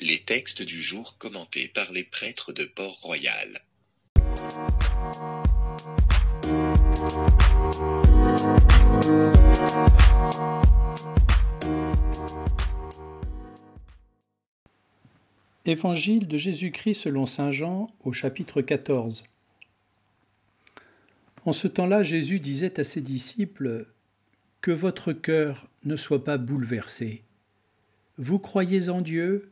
Les textes du jour commentés par les prêtres de Port-Royal. Évangile de Jésus-Christ selon Saint Jean au chapitre 14. En ce temps-là, Jésus disait à ses disciples, Que votre cœur ne soit pas bouleversé. Vous croyez en Dieu,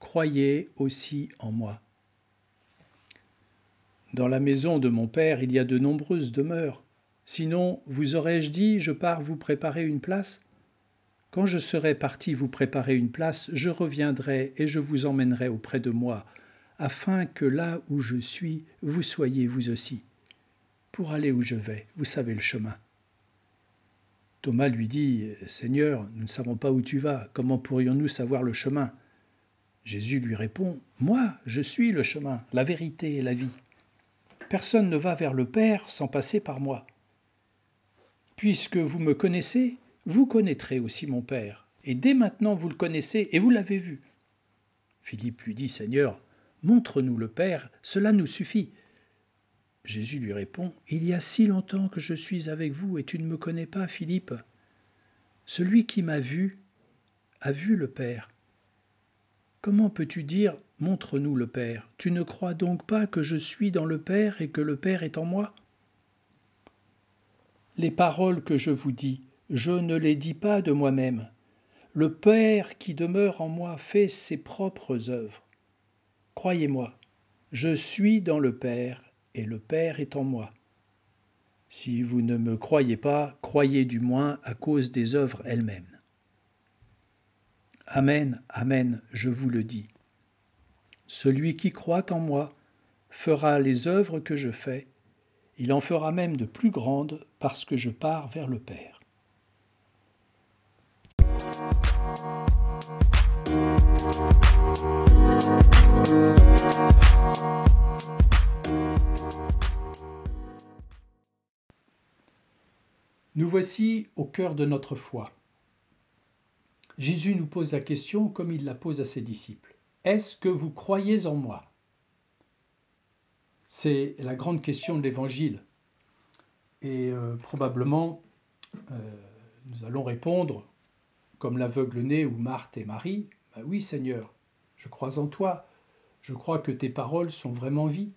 croyez aussi en moi. Dans la maison de mon Père, il y a de nombreuses demeures. Sinon, vous aurais-je dit, je pars vous préparer une place? Quand je serai parti vous préparer une place, je reviendrai et je vous emmènerai auprès de moi, afin que là où je suis, vous soyez vous aussi. Pour aller où je vais, vous savez le chemin. Thomas lui dit, Seigneur, nous ne savons pas où tu vas, comment pourrions-nous savoir le chemin? Jésus lui répond, Moi, je suis le chemin, la vérité et la vie. Personne ne va vers le Père sans passer par moi. Puisque vous me connaissez, vous connaîtrez aussi mon Père, et dès maintenant vous le connaissez et vous l'avez vu. Philippe lui dit, Seigneur, montre-nous le Père, cela nous suffit. Jésus lui répond, Il y a si longtemps que je suis avec vous et tu ne me connais pas, Philippe. Celui qui m'a vu a vu le Père. Comment peux-tu dire, Montre-nous le Père? Tu ne crois donc pas que je suis dans le Père et que le Père est en moi? Les paroles que je vous dis, je ne les dis pas de moi-même. Le Père qui demeure en moi fait ses propres œuvres. Croyez-moi, je suis dans le Père et le Père est en moi. Si vous ne me croyez pas, croyez du moins à cause des œuvres elles-mêmes. Amen, Amen, je vous le dis. Celui qui croit en moi fera les œuvres que je fais, il en fera même de plus grandes parce que je pars vers le Père. Nous voici au cœur de notre foi. Jésus nous pose la question comme il la pose à ses disciples. Est-ce que vous croyez en moi? C'est la grande question de l'Évangile. Et euh, probablement, euh, nous allons répondre, comme l'aveugle-né ou Marthe et Marie, bah oui Seigneur, je crois en toi, je crois que tes paroles sont vraiment vie.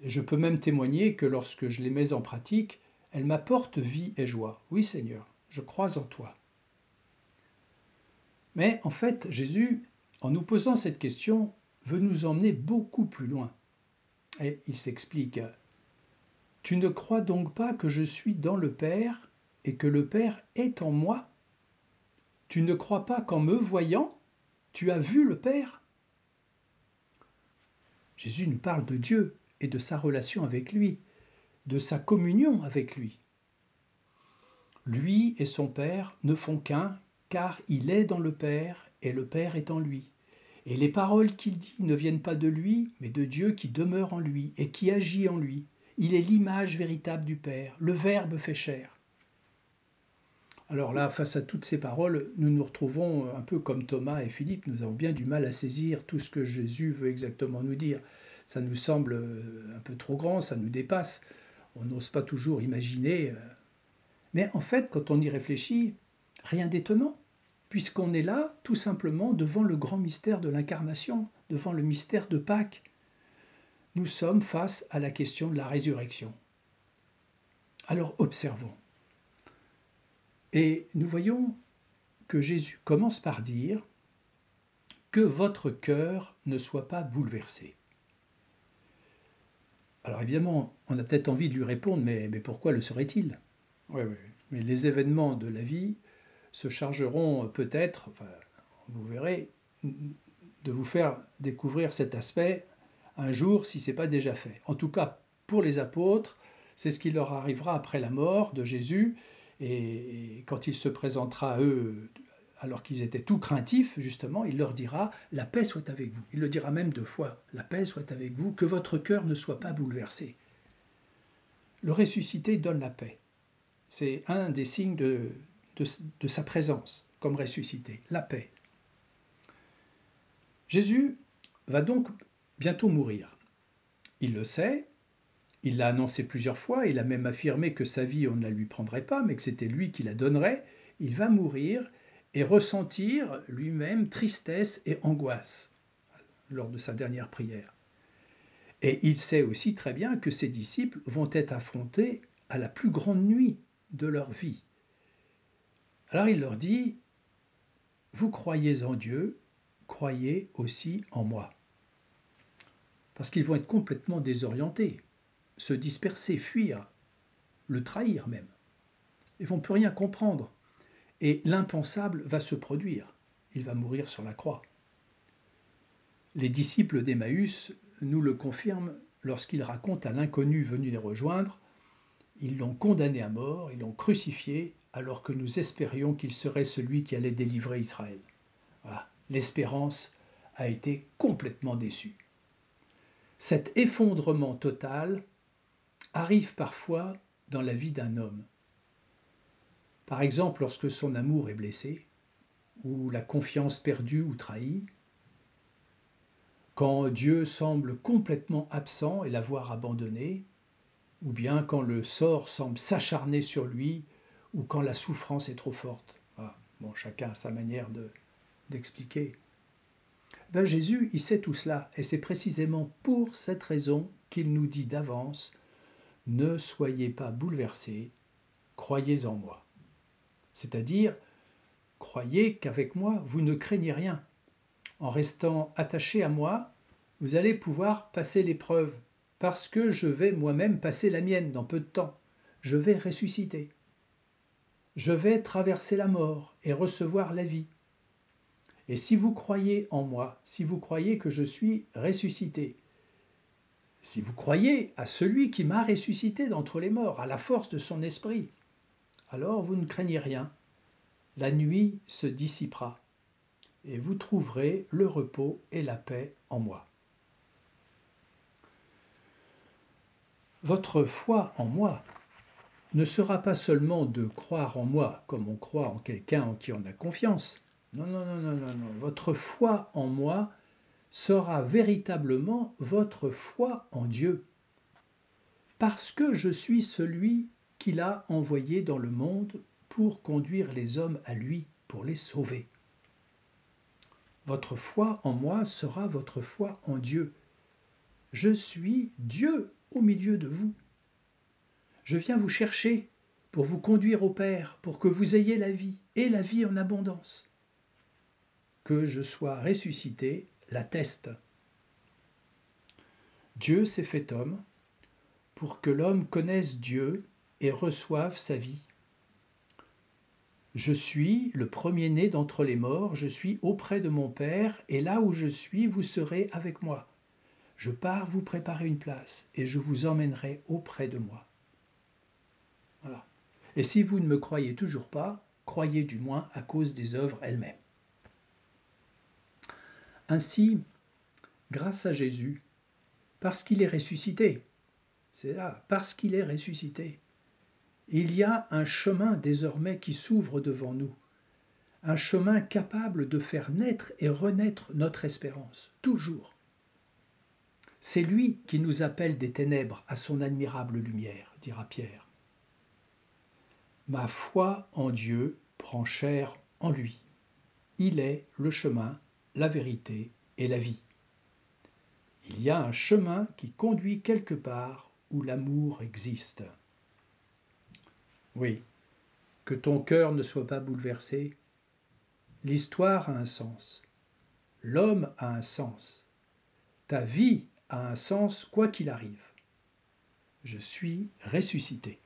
Et je peux même témoigner que lorsque je les mets en pratique, elle m'apporte vie et joie. Oui Seigneur, je crois en toi. Mais en fait, Jésus, en nous posant cette question, veut nous emmener beaucoup plus loin. Et il s'explique. Tu ne crois donc pas que je suis dans le Père et que le Père est en moi? Tu ne crois pas qu'en me voyant, tu as vu le Père? Jésus nous parle de Dieu et de sa relation avec lui de sa communion avec lui. Lui et son Père ne font qu'un, car il est dans le Père et le Père est en lui. Et les paroles qu'il dit ne viennent pas de lui, mais de Dieu qui demeure en lui et qui agit en lui. Il est l'image véritable du Père, le Verbe fait chair. Alors là, face à toutes ces paroles, nous nous retrouvons un peu comme Thomas et Philippe, nous avons bien du mal à saisir tout ce que Jésus veut exactement nous dire. Ça nous semble un peu trop grand, ça nous dépasse on n'ose pas toujours imaginer. Mais en fait, quand on y réfléchit, rien d'étonnant, puisqu'on est là tout simplement devant le grand mystère de l'incarnation, devant le mystère de Pâques. Nous sommes face à la question de la résurrection. Alors observons. Et nous voyons que Jésus commence par dire que votre cœur ne soit pas bouleversé. Alors évidemment, on a peut-être envie de lui répondre, mais, pourquoi le serait-il? Oui, oui. Mais les événements de la vie se chargeront peut-être, enfin, vous verrez, de vous faire découvrir cet aspect un jour si ce n'est pas déjà fait. En tout cas, pour les apôtres, c'est ce qui leur arrivera après la mort de Jésus, et quand il se présentera à eux alors qu'ils étaient tout craintifs, justement, il leur dira La paix soit avec vous. Il le dira même deux fois La paix soit avec vous, que votre cœur ne soit pas bouleversé. Le ressuscité donne la paix. C'est un des signes de, de, sa présence comme ressuscité, la paix. Jésus va donc bientôt mourir. Il le sait, il l'a annoncé plusieurs fois, il a même affirmé que sa vie on ne la lui prendrait pas, mais que c'était lui qui la donnerait. Il va mourir et ressentir lui-même tristesse et angoisse lors de sa dernière prière. Et il sait aussi très bien que ses disciples vont être affrontés à la plus grande nuit de leur vie. Alors il leur dit, vous croyez en Dieu, croyez aussi en moi. Parce qu'ils vont être complètement désorientés, se disperser, fuir, le trahir même. Ils vont plus rien comprendre. Et l'impensable va se produire. Il va mourir sur la croix. Les disciples d'Emmaüs nous le confirment lorsqu'ils racontent à l'inconnu venu les rejoindre Ils l'ont condamné à mort, ils l'ont crucifié, alors que nous espérions qu'il serait celui qui allait délivrer Israël. L'espérance a été complètement déçue. Cet effondrement total arrive parfois dans la vie d'un homme. Par exemple, lorsque son amour est blessé, ou la confiance perdue ou trahie, quand Dieu semble complètement absent et l'avoir abandonné, ou bien quand le sort semble s'acharner sur lui, ou quand la souffrance est trop forte. Ah, bon, chacun a sa manière d'expliquer. ben Jésus, il sait tout cela, et c'est précisément pour cette raison qu'il nous dit d'avance, ne soyez pas bouleversés, croyez en moi. C'est-à-dire, croyez qu'avec moi, vous ne craignez rien. En restant attaché à moi, vous allez pouvoir passer l'épreuve, parce que je vais moi-même passer la mienne dans peu de temps. Je vais ressusciter. Je vais traverser la mort et recevoir la vie. Et si vous croyez en moi, si vous croyez que je suis ressuscité, si vous croyez à celui qui m'a ressuscité d'entre les morts, à la force de son esprit, alors vous ne craignez rien. La nuit se dissipera et vous trouverez le repos et la paix en moi. Votre foi en moi ne sera pas seulement de croire en moi comme on croit en quelqu'un en qui on a confiance. Non, non, non, non, non, non. Votre foi en moi sera véritablement votre foi en Dieu. Parce que je suis celui qu'il a envoyé dans le monde pour conduire les hommes à lui, pour les sauver. Votre foi en moi sera votre foi en Dieu. Je suis Dieu au milieu de vous. Je viens vous chercher pour vous conduire au Père, pour que vous ayez la vie, et la vie en abondance. Que je sois ressuscité l'atteste. Dieu s'est fait homme pour que l'homme connaisse Dieu et reçoive sa vie. Je suis le premier-né d'entre les morts, je suis auprès de mon Père, et là où je suis, vous serez avec moi. Je pars vous préparer une place, et je vous emmènerai auprès de moi. Et si vous ne me croyez toujours pas, croyez du moins à cause des œuvres elles-mêmes. Ainsi, grâce à Jésus, parce qu'il est ressuscité, c'est là, parce qu'il est ressuscité, il y a un chemin désormais qui s'ouvre devant nous, un chemin capable de faire naître et renaître notre espérance, toujours. C'est lui qui nous appelle des ténèbres à son admirable lumière, dira Pierre. Ma foi en Dieu prend chair en lui. Il est le chemin, la vérité et la vie. Il y a un chemin qui conduit quelque part où l'amour existe. Oui, que ton cœur ne soit pas bouleversé. L'histoire a un sens. L'homme a un sens. Ta vie a un sens quoi qu'il arrive. Je suis ressuscité.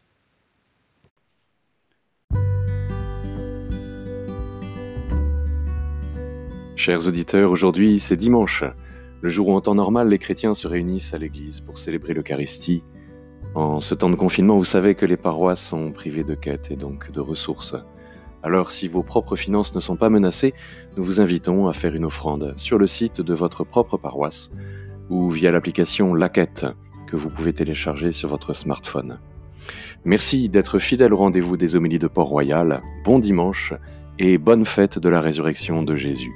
Chers auditeurs, aujourd'hui c'est dimanche, le jour où en temps normal les chrétiens se réunissent à l'église pour célébrer l'Eucharistie. En ce temps de confinement, vous savez que les paroisses sont privées de quêtes et donc de ressources. Alors si vos propres finances ne sont pas menacées, nous vous invitons à faire une offrande sur le site de votre propre paroisse ou via l'application La Quête que vous pouvez télécharger sur votre smartphone. Merci d'être fidèle au rendez-vous des homélies de Port-Royal. Bon dimanche et bonne fête de la résurrection de Jésus.